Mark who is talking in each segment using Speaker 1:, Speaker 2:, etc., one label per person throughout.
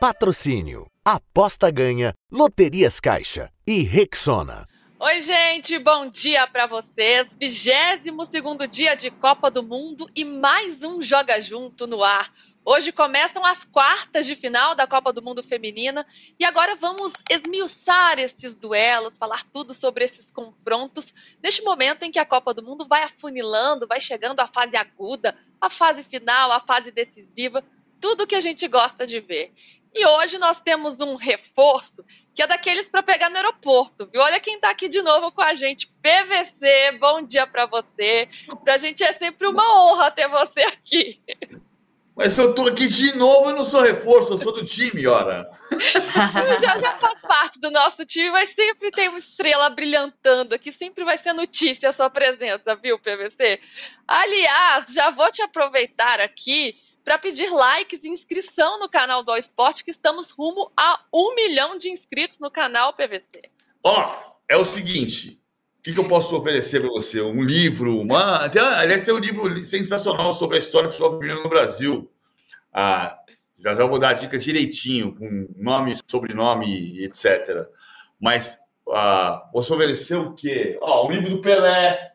Speaker 1: Patrocínio. Aposta ganha. Loterias Caixa. E Rexona.
Speaker 2: Oi, gente, bom dia para vocês. 22 segundo dia de Copa do Mundo e mais um Joga Junto no ar. Hoje começam as quartas de final da Copa do Mundo Feminina e agora vamos esmiuçar esses duelos, falar tudo sobre esses confrontos neste momento em que a Copa do Mundo vai afunilando, vai chegando à fase aguda, à fase final, à fase decisiva, tudo que a gente gosta de ver. E hoje nós temos um reforço que é daqueles para pegar no aeroporto, viu? Olha quem está aqui de novo com a gente, PVC. Bom dia para você. Para a gente é sempre uma honra ter você aqui.
Speaker 3: Mas se eu tô aqui de novo, eu não sou reforço, eu sou do time, ora.
Speaker 2: já, já faz parte do nosso time, mas sempre tem uma estrela brilhantando aqui, sempre vai ser notícia a sua presença, viu, PVC? Aliás, já vou te aproveitar aqui para pedir likes e inscrição no canal do Esporte, que estamos rumo a um milhão de inscritos no canal PVC.
Speaker 3: Ó, é o seguinte, o que, que, eu posso oferecer para você? Um livro, uma. Aliás, tem um livro sensacional sobre a história do futebol feminino no Brasil. Ah, já já vou dar a dica direitinho, com nome, sobrenome, etc. Mas ah, posso oferecer o quê? Oh, um livro do Pelé,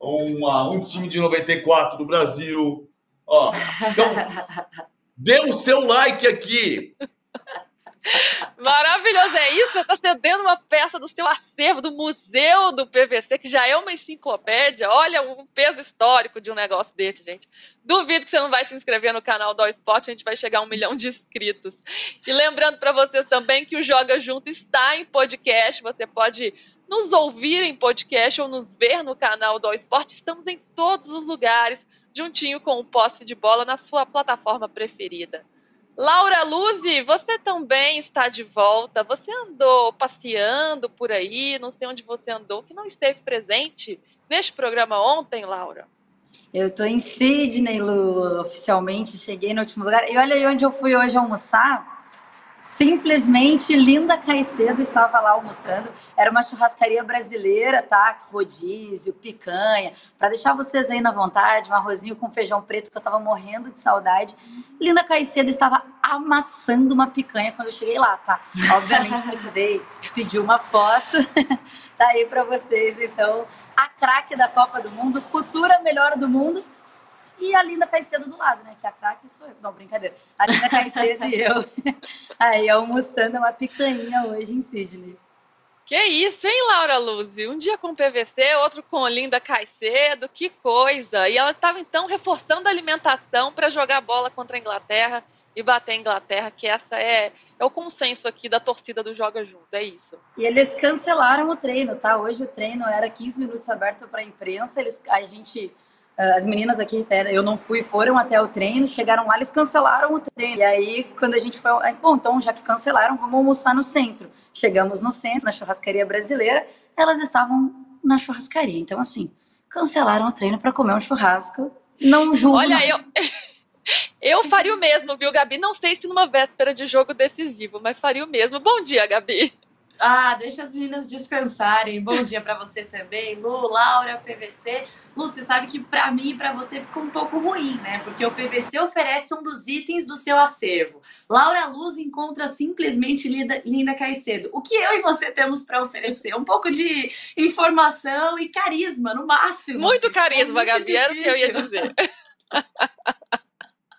Speaker 3: uma, um time de 94 do Brasil. Ó, então, dê o seu like aqui.
Speaker 2: Maravilhoso, é isso? Você está cedendo uma peça do seu acervo, do museu do PVC, que já é uma enciclopédia. Olha o peso histórico de um negócio desse, gente. Duvido que você não vai se inscrever no canal do All Sport, a gente vai chegar a um milhão de inscritos. E lembrando para vocês também que o Joga Junto está em podcast, você pode nos ouvir em podcast ou nos ver no canal do All Sport. Estamos em todos os lugares, juntinho com o posse de bola na sua plataforma preferida. Laura Luzi, você também está de volta. Você andou passeando por aí, não sei onde você andou, que não esteve presente neste programa ontem, Laura.
Speaker 4: Eu estou em Sydney, Lu, oficialmente cheguei no último lugar. E olha aí onde eu fui hoje almoçar. Simplesmente Linda Caicedo estava lá almoçando. Era uma churrascaria brasileira, tá? Rodízio, picanha. Para deixar vocês aí na vontade, um arrozinho com feijão preto que eu estava morrendo de saudade. Linda Caicedo estava amassando uma picanha quando eu cheguei lá, tá? Obviamente precisei pedir uma foto. tá aí para vocês, então. A craque da Copa do Mundo, futura melhor do mundo e a Linda Caicedo do lado, né? Que a craque sou eu. Não, brincadeira. A Linda Caicedo e eu. Aí, almoçando uma picanha hoje em Sydney.
Speaker 2: Que isso, hein, Laura Luzi? Um dia com PVC, outro com Linda Caicedo, que coisa! E ela estava então reforçando a alimentação para jogar bola contra a Inglaterra e bater a Inglaterra, que essa é, é o consenso aqui da torcida do Joga Junto, é isso.
Speaker 4: E eles cancelaram o treino, tá? Hoje o treino era 15 minutos aberto para a imprensa, eles, a gente as meninas aqui, eu não fui, foram até o treino, chegaram lá, eles cancelaram o treino. E aí, quando a gente foi, bom, então já que cancelaram, vamos almoçar no centro. Chegamos no centro, na churrascaria brasileira, elas estavam na churrascaria. Então, assim, cancelaram o treino para comer um churrasco. Não julgo.
Speaker 2: Olha, não. eu. Eu faria o mesmo, viu, Gabi? Não sei se numa véspera de jogo decisivo, mas faria o mesmo. Bom dia, Gabi.
Speaker 5: Ah, deixa as meninas descansarem. Bom dia para você também, Lu, Laura, PVC. Lu, você sabe que para mim e para você ficou um pouco ruim, né? Porque o PVC oferece um dos itens do seu acervo. Laura Luz encontra simplesmente Linda, Linda Caicedo. O que eu e você temos para oferecer? Um pouco de informação e carisma, no máximo.
Speaker 2: Muito assim. carisma, muito Gabi, era o que eu ia dizer.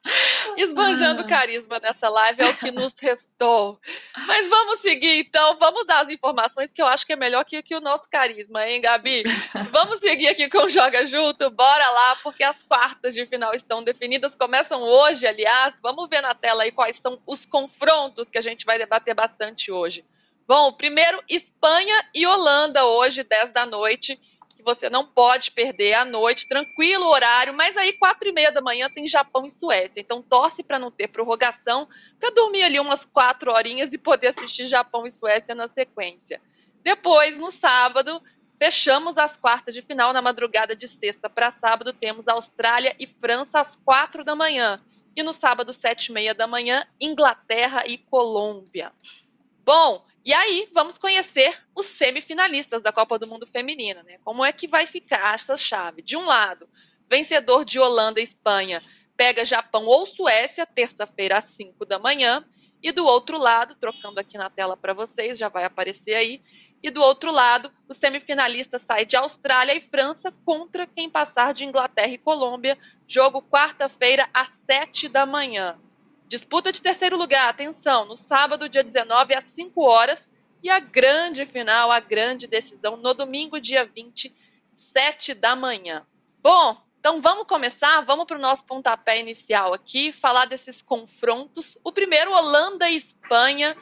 Speaker 2: Esbanjando ah. carisma nessa live é o que nos restou. Mas vamos seguir então, vamos dar as informações que eu acho que é melhor que, que o nosso carisma, hein, Gabi? Vamos seguir aqui com o Joga Junto, bora lá, porque as quartas de final estão definidas, começam hoje, aliás. Vamos ver na tela aí quais são os confrontos que a gente vai debater bastante hoje. Bom, primeiro, Espanha e Holanda hoje, 10 da noite que você não pode perder à noite, tranquilo horário, mas aí quatro e meia da manhã tem Japão e Suécia, então torce para não ter prorrogação, para dormir ali umas quatro horinhas e poder assistir Japão e Suécia na sequência. Depois, no sábado, fechamos as quartas de final na madrugada de sexta para sábado, temos Austrália e França às quatro da manhã. E no sábado, sete e meia da manhã, Inglaterra e Colômbia. Bom, e aí, vamos conhecer os semifinalistas da Copa do Mundo Feminina, né? Como é que vai ficar essa chave? De um lado, vencedor de Holanda e Espanha pega Japão ou Suécia, terça-feira às 5 da manhã. E do outro lado, trocando aqui na tela para vocês, já vai aparecer aí. E do outro lado, o semifinalista sai de Austrália e França contra quem passar de Inglaterra e Colômbia. Jogo quarta-feira às 7 da manhã. Disputa de terceiro lugar, atenção, no sábado, dia 19, às 5 horas. E a grande final, a grande decisão, no domingo, dia 20, 7 da manhã. Bom, então vamos começar, vamos para o nosso pontapé inicial aqui, falar desses confrontos. O primeiro, Holanda e Espanha,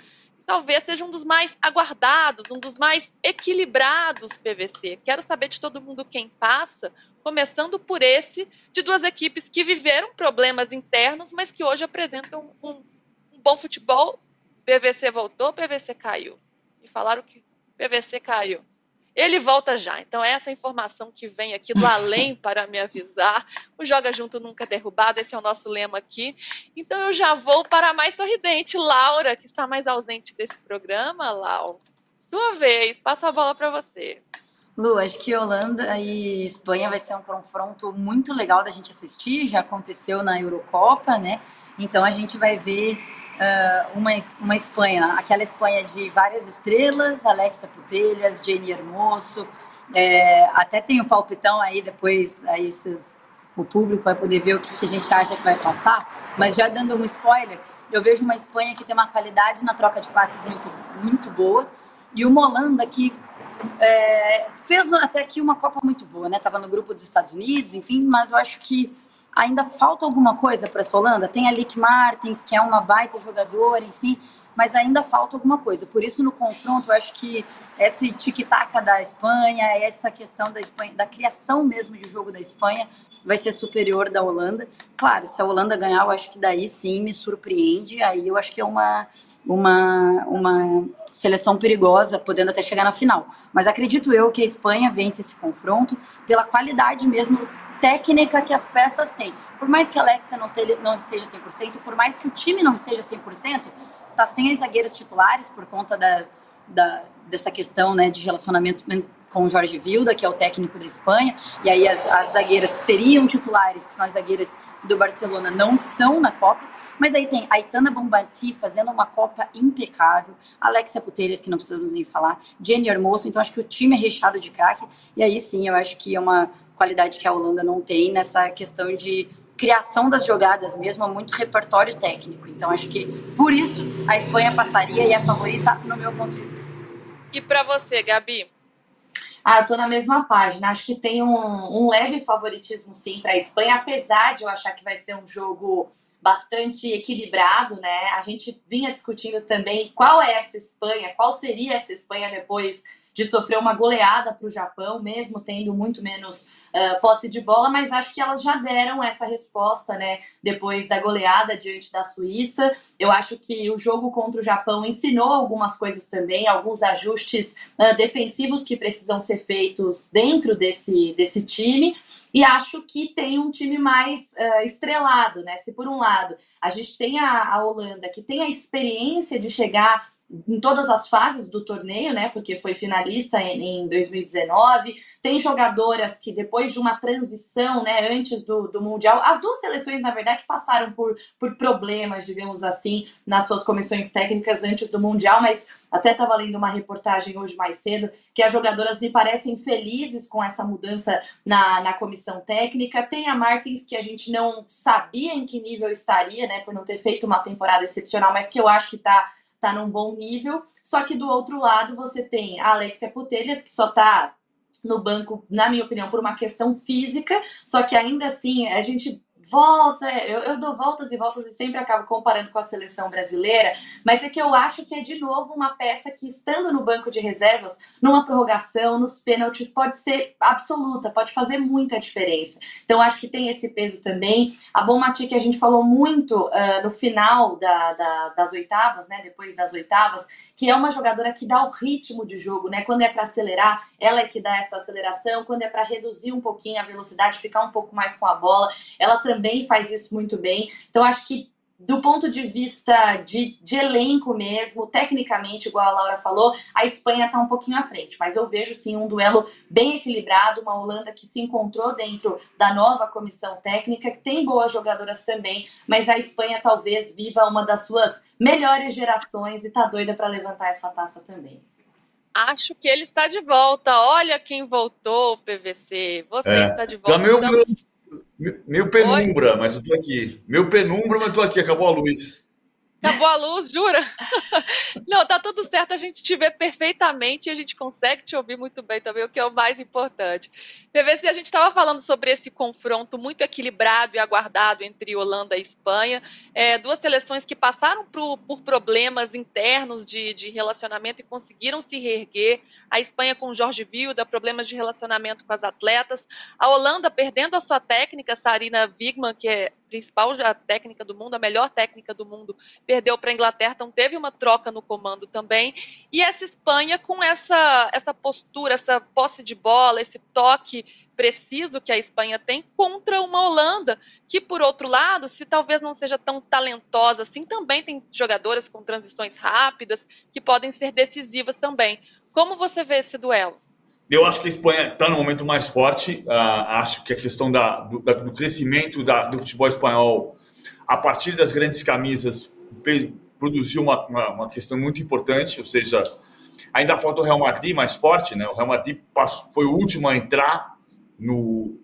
Speaker 2: talvez seja um dos mais aguardados, um dos mais equilibrados PVC. Quero saber de todo mundo quem passa, começando por esse de duas equipes que viveram problemas internos, mas que hoje apresentam um, um bom futebol. PVC voltou, PVC caiu. E falaram que PVC caiu. Ele volta já. Então, essa informação que vem aqui do além para me avisar. O Joga Junto Nunca é Derrubado, esse é o nosso lema aqui. Então, eu já vou para a mais sorridente, Laura, que está mais ausente desse programa. Lau, sua vez, passo a bola para você.
Speaker 4: Lu, acho que Holanda e Espanha vai ser um confronto muito legal da gente assistir. Já aconteceu na Eurocopa, né? Então, a gente vai ver uh, uma, uma Espanha, aquela Espanha de várias estrelas, Alexia Putelhas, Jenny Hermoso, é, até tem o um palpitão aí, depois aí vocês, o público vai poder ver o que, que a gente acha que vai passar, mas já dando um spoiler, eu vejo uma Espanha que tem uma qualidade na troca de passes muito, muito boa, e uma Holanda que é, fez até aqui uma Copa muito boa, né? Tava no grupo dos Estados Unidos, enfim, mas eu acho que ainda falta alguma coisa para essa Holanda. Tem a Lick Martins, que é uma baita jogadora, enfim, mas ainda falta alguma coisa. Por isso, no confronto, eu acho que esse tic-tac da Espanha, essa questão da Espanha, da criação mesmo de jogo da Espanha, vai ser superior da Holanda. Claro, se a Holanda ganhar, eu acho que daí sim me surpreende. Aí eu acho que é uma, uma, uma seleção perigosa, podendo até chegar na final. Mas acredito eu que a Espanha vence esse confronto pela qualidade mesmo técnica que as peças têm. Por mais que a Alexa não, te, não esteja 100%, por mais que o time não esteja 100%, tá sem as zagueiras titulares por conta da, da, dessa questão né, de relacionamento com o Jorge Vilda, que é o técnico da Espanha, e aí as, as zagueiras que seriam titulares, que são as zagueiras do Barcelona, não estão na Copa. Mas aí tem Aitana Bombati fazendo uma Copa impecável, Alexia Putelhas, que não precisamos nem falar, Jenny Hermoso, então acho que o time é recheado de craque, e aí sim eu acho que é uma qualidade que a Holanda não tem nessa questão de criação das jogadas mesmo, é muito repertório técnico. Então acho que por isso a Espanha passaria e é a favorita no meu ponto de vista.
Speaker 2: E para você, Gabi?
Speaker 5: Ah, eu tô na mesma página. Acho que tem um, um leve favoritismo sim para a Espanha, apesar de eu achar que vai ser um jogo bastante equilibrado, né? A gente vinha discutindo também qual é essa Espanha, qual seria essa Espanha depois de sofrer uma goleada para o Japão, mesmo tendo muito menos uh, posse de bola, mas acho que elas já deram essa resposta, né? Depois da goleada diante da Suíça. Eu acho que o jogo contra o Japão ensinou algumas coisas também, alguns ajustes uh, defensivos que precisam ser feitos dentro desse, desse time. E acho que tem um time mais uh, estrelado, né? Se por um lado a gente tem a, a Holanda, que tem a experiência de chegar em todas as fases do torneio, né? Porque foi finalista em, em 2019. Tem jogadoras que depois de uma transição, né? Antes do, do mundial, as duas seleções na verdade passaram por, por problemas, digamos assim, nas suas comissões técnicas antes do mundial. Mas até estava lendo uma reportagem hoje mais cedo que as jogadoras me parecem felizes com essa mudança na, na comissão técnica. Tem a Martins que a gente não sabia em que nível estaria, né? Por não ter feito uma temporada excepcional, mas que eu acho que está tá num bom nível. Só que do outro lado você tem a Alexia Putelhas, que só tá no banco, na minha opinião, por uma questão física, só que ainda assim a gente volta, eu, eu dou voltas e voltas e sempre acabo comparando com a seleção brasileira, mas é que eu acho que é de novo uma peça que, estando no banco de reservas, numa prorrogação, nos pênaltis, pode ser absoluta, pode fazer muita diferença. Então, acho que tem esse peso também. A Bonmati, que a gente falou muito uh, no final da, da, das oitavas, né? Depois das oitavas, que é uma jogadora que dá o ritmo de jogo, né? Quando é para acelerar, ela é que dá essa aceleração, quando é para reduzir um pouquinho a velocidade, ficar um pouco mais com a bola, ela também faz isso muito bem. Então acho que do ponto de vista de, de elenco mesmo, tecnicamente, igual a Laura falou, a Espanha está um pouquinho à frente, mas eu vejo sim um duelo bem equilibrado, uma Holanda que se encontrou dentro da nova comissão técnica, que tem boas jogadoras também, mas a Espanha talvez viva uma das suas melhores gerações e tá doida para levantar essa taça também.
Speaker 2: Acho que ele está de volta. Olha quem voltou, PVC. Você é. está de volta.
Speaker 3: Meu, Estamos... meu, meu penumbra, Oi? mas eu tô aqui. Meu penumbra, mas eu tô aqui. Acabou a luz.
Speaker 2: Acabou a luz, jura? Não, tá tudo certo, a gente te vê perfeitamente e a gente consegue te ouvir muito bem também, o que é o mais importante. PVC, a gente estava falando sobre esse confronto muito equilibrado e aguardado entre Holanda e Espanha, é, duas seleções que passaram por, por problemas internos de, de, relacionamento e conseguiram se reerguer. A Espanha com Jorge Vilda, problemas de relacionamento com as atletas. A Holanda perdendo a sua técnica, Sarina Wigman, que é principal técnica do mundo, a melhor técnica do mundo, perdeu para a Inglaterra, então teve uma troca no comando também. E essa Espanha com essa, essa postura, essa posse de bola, esse toque preciso que a Espanha tem contra uma Holanda, que por outro lado, se talvez não seja tão talentosa assim, também tem jogadoras com transições rápidas que podem ser decisivas também. Como você vê esse duelo?
Speaker 3: Eu acho que a Espanha está no momento mais forte. Uh, acho que a questão da, do, do crescimento da, do futebol espanhol, a partir das grandes camisas, fez, produziu uma, uma, uma, questão muito importante. Ou seja, ainda falta o Real Madrid mais forte. Né? O Real Madrid passou, foi o último a entrar no,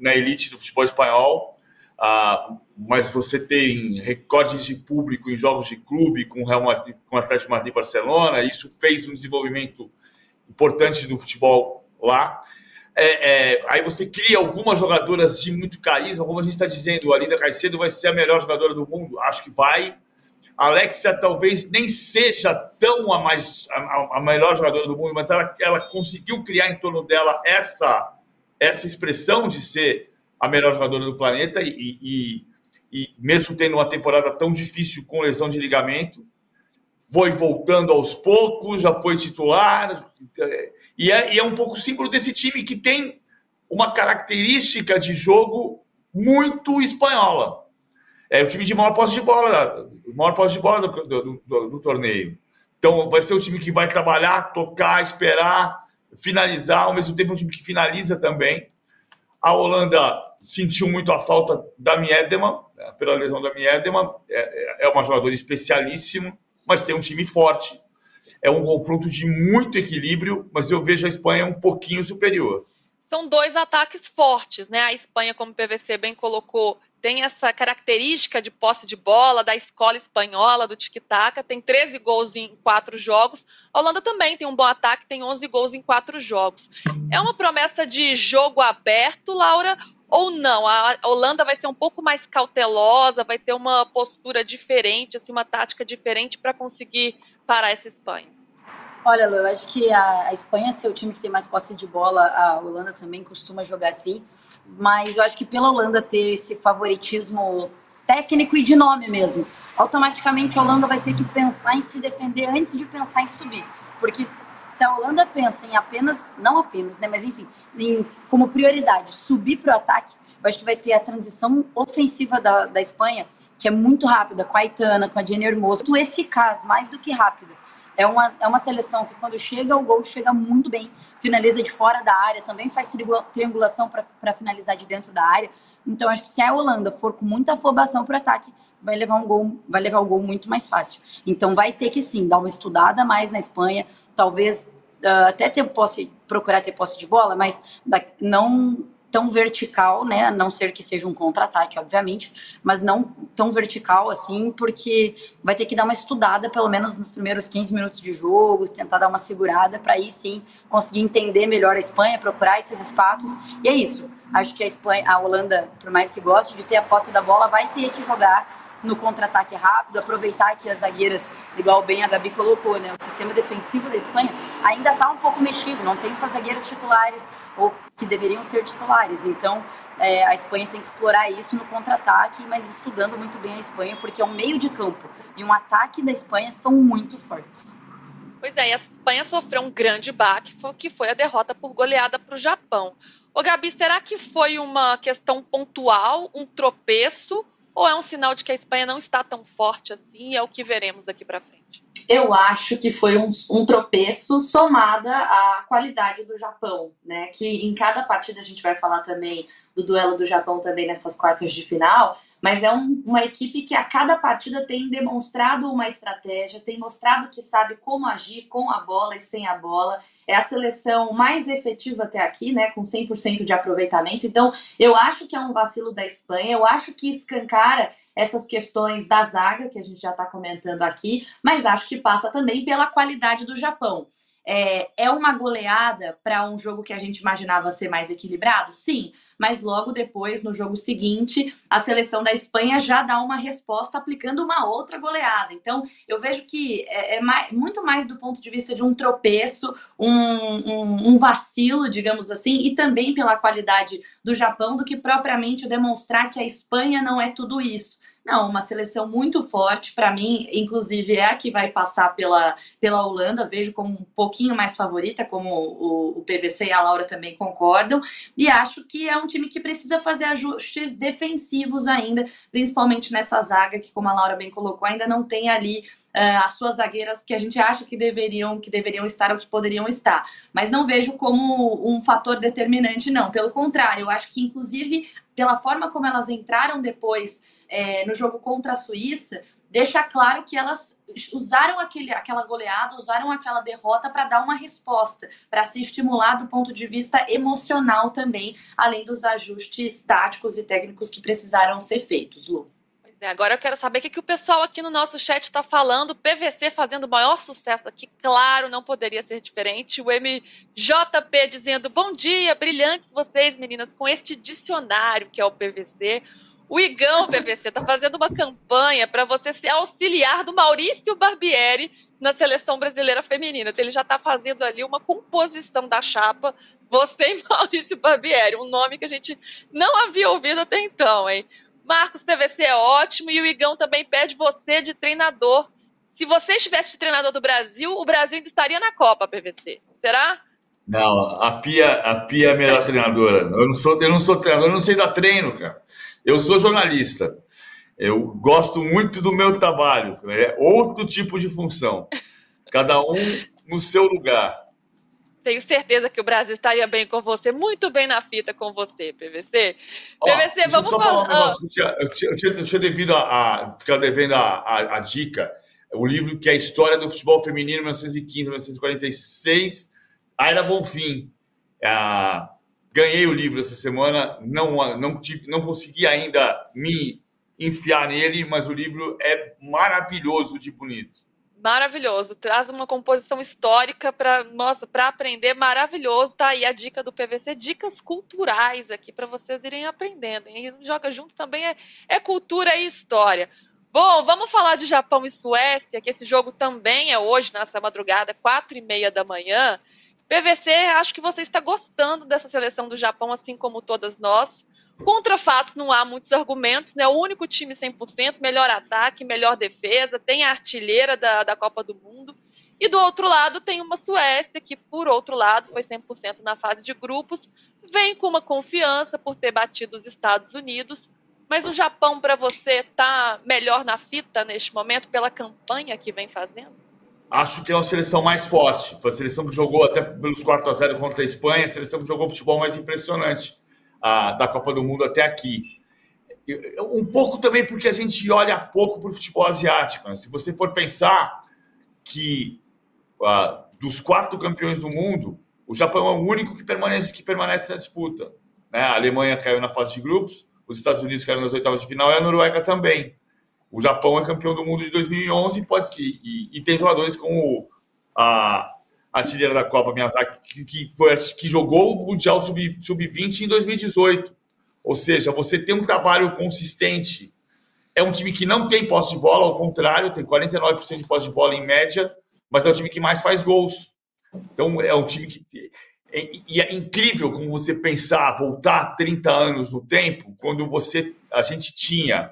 Speaker 3: na elite do futebol espanhol. Uh, mas você tem recordes de público em jogos de clube com o Real Madrid, com o Atlético Madrid e Barcelona. Isso fez um desenvolvimento importantes do futebol lá. É, é, aí você cria algumas jogadoras de muito carisma, como a gente está dizendo, a Linda Caicedo vai ser a melhor jogadora do mundo, acho que vai. A Alexia talvez nem seja tão a mais a, a, melhor jogadora do mundo, mas ela, ela conseguiu criar em torno dela essa essa expressão de ser a melhor jogadora do planeta e, e, e mesmo tendo uma temporada tão difícil com lesão de ligamento, foi voltando aos poucos, já foi titular, e é, e é um pouco símbolo desse time que tem uma característica de jogo muito espanhola. É o time de maior posse de bola, maior posse de bola do, do, do, do torneio. Então vai ser o time que vai trabalhar, tocar, esperar, finalizar, ao mesmo tempo um time que finaliza também. A Holanda sentiu muito a falta da Miedemann, né, pela lesão da Miedemann, é, é, é uma jogadora especialíssima mas tem um time forte. É um confronto de muito equilíbrio, mas eu vejo a Espanha um pouquinho superior.
Speaker 2: São dois ataques fortes, né? A Espanha, como o PVC bem colocou, tem essa característica de posse de bola da escola espanhola, do tic-tac, tem 13 gols em quatro jogos. A Holanda também tem um bom ataque, tem 11 gols em quatro jogos. É uma promessa de jogo aberto, Laura, ou não? A Holanda vai ser um pouco mais cautelosa, vai ter uma postura diferente, assim, uma tática diferente para conseguir parar essa Espanha.
Speaker 4: Olha, Lu, eu acho que a, a Espanha, o time que tem mais posse de bola, a Holanda também costuma jogar assim, mas eu acho que pela Holanda ter esse favoritismo técnico e de nome mesmo, automaticamente a Holanda vai ter que pensar em se defender antes de pensar em subir, porque se a Holanda pensa em apenas, não apenas, né, mas enfim, em, como prioridade subir para o ataque, eu acho que vai ter a transição ofensiva da, da Espanha, que é muito rápida, com a Aitana, com a Jenny Hermoso, muito eficaz, mais do que rápida. É uma, é uma seleção que, quando chega ao gol, chega muito bem, finaliza de fora da área, também faz triangulação para finalizar de dentro da área. Então, acho que se a Holanda for com muita afobação para o ataque, vai levar um gol, vai levar o gol muito mais fácil. Então, vai ter que sim dar uma estudada mais na Espanha, talvez uh, até ter posse, procurar ter posse de bola, mas da, não tão vertical, né? A não ser que seja um contra-ataque, obviamente, mas não tão vertical assim, porque vai ter que dar uma estudada, pelo menos nos primeiros 15 minutos de jogo, tentar dar uma segurada para aí sim conseguir entender melhor a Espanha, procurar esses espaços. E é isso. Acho que a Espanha, a Holanda, por mais que goste de ter a posse da bola, vai ter que jogar no contra-ataque rápido, aproveitar que as zagueiras, igual bem a Gabi colocou, né? O sistema defensivo da Espanha ainda está um pouco mexido, não tem só zagueiras titulares ou que deveriam ser titulares. Então, é, a Espanha tem que explorar isso no contra-ataque, mas estudando muito bem a Espanha, porque é um meio de campo e um ataque da Espanha são muito fortes.
Speaker 2: Pois é, a Espanha sofreu um grande baque, que foi a derrota por goleada para o Japão. Ô Gabi, será que foi uma questão pontual, um tropeço, ou é um sinal de que a Espanha não está tão forte assim e é o que veremos daqui para frente?
Speaker 5: Eu acho que foi um, um, tropeço somada à qualidade do Japão, né? Que em cada partida a gente vai falar também do duelo do Japão também nessas quartas de final, mas é um, uma equipe que a cada partida tem demonstrado uma estratégia, tem mostrado que sabe como agir com a bola e sem a bola. É a seleção mais efetiva até aqui, né, com 100% de aproveitamento. Então, eu acho que é um vacilo da Espanha, eu acho que escancara essas questões da zaga, que a gente já está comentando aqui, mas acho que passa também pela qualidade do Japão. É, é uma goleada para um jogo que a gente imaginava ser mais equilibrado? Sim, mas logo depois, no jogo seguinte, a seleção da Espanha já dá uma resposta aplicando uma outra goleada. Então, eu vejo que é, é mais, muito mais do ponto de vista de um tropeço, um, um, um vacilo, digamos assim, e também pela qualidade do Japão, do que propriamente demonstrar que a Espanha não é tudo isso. Não, uma seleção muito forte. Para mim, inclusive, é a que vai passar pela, pela Holanda. Vejo como um pouquinho mais favorita, como o, o PVC e a Laura também concordam. E acho que é um time que precisa fazer ajustes defensivos ainda, principalmente nessa zaga, que, como a Laura bem colocou, ainda não tem ali as suas zagueiras que a gente acha que deveriam, que deveriam estar ou que poderiam estar. Mas não vejo como um fator determinante, não. Pelo contrário, eu acho que, inclusive, pela forma como elas entraram depois é, no jogo contra a Suíça, deixa claro que elas usaram aquele, aquela goleada, usaram aquela derrota para dar uma resposta, para se estimular do ponto de vista emocional também, além dos ajustes táticos e técnicos que precisaram ser feitos, Lu.
Speaker 2: É, agora eu quero saber o que, que o pessoal aqui no nosso chat está falando. PVC fazendo o maior sucesso aqui, claro, não poderia ser diferente. O MJP dizendo: Bom dia, brilhantes vocês, meninas, com este dicionário que é o PVC. O Igão PVC está fazendo uma campanha para você se auxiliar do Maurício Barbieri na seleção brasileira feminina. Então, ele já está fazendo ali uma composição da chapa. Você e Maurício Barbieri, um nome que a gente não havia ouvido até então, hein? Marcos PVC é ótimo e o Igão também pede você de treinador. Se você estivesse de treinador do Brasil, o Brasil ainda estaria na Copa, PVC. Será?
Speaker 3: Não, a Pia, a Pia é a melhor treinadora. Eu não sou, eu não sou treinador, eu não sei dar treino, cara. Eu sou jornalista. Eu gosto muito do meu trabalho. É outro tipo de função. Cada um no seu lugar.
Speaker 2: Tenho certeza que o Brasil estaria bem com você, muito bem na fita com você, PVC. Ó, PVC, vamos falar.
Speaker 3: falar um eu, tinha, eu, tinha, eu tinha devido a, a ficar devendo a, a, a, dica. O livro que é a História do Futebol Feminino 1915-1946, Aira Bonfim. É, ganhei o livro essa semana, não, não, tive, não consegui ainda me enfiar nele, mas o livro é maravilhoso de bonito
Speaker 2: maravilhoso. Traz uma composição histórica para nossa, para aprender maravilhoso. Tá aí a dica do PVC, dicas culturais aqui para vocês irem aprendendo. E joga junto também é, é cultura e história. Bom, vamos falar de Japão e Suécia, que esse jogo também é hoje, nessa madrugada, quatro e meia da manhã. PVC, acho que você está gostando dessa seleção do Japão, assim como todas nós. Contra fatos não há muitos argumentos, né? O único time 100%, melhor ataque, melhor defesa, tem a artilheira da, da Copa do Mundo. E do outro lado tem uma Suécia que, por outro lado, foi 100% na fase de grupos, vem com uma confiança por ter batido os Estados Unidos. Mas o Japão, para você, tá melhor na fita neste momento pela campanha que vem fazendo?
Speaker 3: Acho que é uma seleção mais forte. Foi a seleção que jogou até pelos 4 a 0 contra a Espanha, a seleção que jogou futebol mais impressionante a, da Copa do Mundo até aqui. Um pouco também porque a gente olha pouco para o futebol asiático. Né? Se você for pensar que uh, dos quatro campeões do mundo, o Japão é o único que permanece, que permanece na disputa. Né? A Alemanha caiu na fase de grupos, os Estados Unidos caíram nas oitavas de final e a Noruega também. O Japão é campeão do mundo de 2011 pode, e, e, e tem jogadores como a, artilheira da Copa Miyazaki, que, que, foi, que jogou o Mundial Sub-20 Sub em 2018. Ou seja, você tem um trabalho consistente. É um time que não tem posse de bola, ao contrário, tem 49% de posse de bola em média, mas é o time que mais faz gols. Então, é um time que. E é incrível como você pensar, voltar 30 anos no tempo, quando você a gente tinha.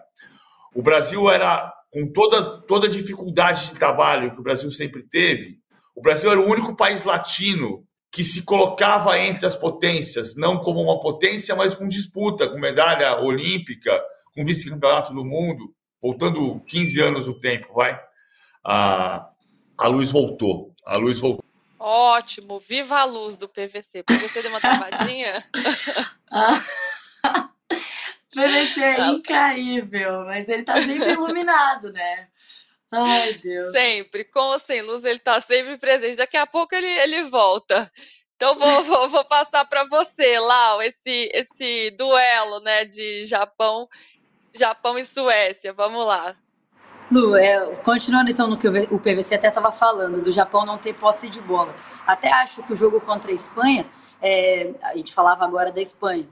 Speaker 3: O Brasil era, com toda, toda dificuldade de trabalho que o Brasil sempre teve, o Brasil era o único país latino que se colocava entre as potências, não como uma potência, mas com disputa, com medalha olímpica, com vice-campeonato do mundo, voltando 15 anos no tempo, vai. A, a luz voltou. A luz voltou.
Speaker 2: Ótimo, viva a luz do PVC. PVC deu uma travadinha?
Speaker 5: PVC é incrível, mas ele tá sempre iluminado, né? Ai, Deus.
Speaker 2: Sempre, com ou sem luz, ele tá sempre presente. Daqui a pouco ele, ele volta. Então vou, vou, vou passar para você, Lau, esse, esse duelo né, de Japão, Japão e Suécia. Vamos lá.
Speaker 4: Lu, é, continuando então no que o PVC até estava falando, do Japão não ter posse de bola. Até acho que o jogo contra a Espanha, é, a gente falava agora da Espanha,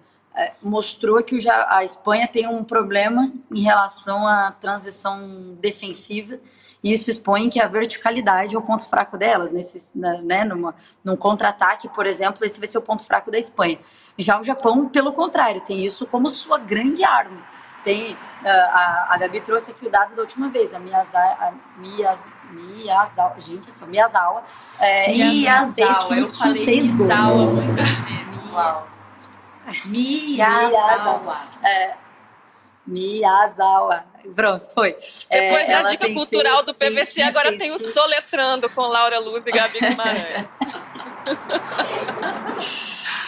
Speaker 4: mostrou que a Espanha tem um problema em relação à transição defensiva e isso expõe que a verticalidade é o ponto fraco delas, nesse, né, numa, num contra-ataque, por exemplo, esse vai ser o ponto fraco da Espanha. Já o Japão, pelo contrário, tem isso como sua grande arma. Tem, ah, a, a Gabi trouxe aqui o dado da última vez, a Miyazawa, Miyaz, Miyazawa gente, é só Miyazawa,
Speaker 5: é, Miyazawa, eu falei seis Miyazawa muitas vezes, Miyazawa.
Speaker 4: É, Miyazawa. Pronto, foi.
Speaker 2: Depois é, da dica cultural do PVC, agora tem o Soletrando com Laura Luz e Gabi Guimarães.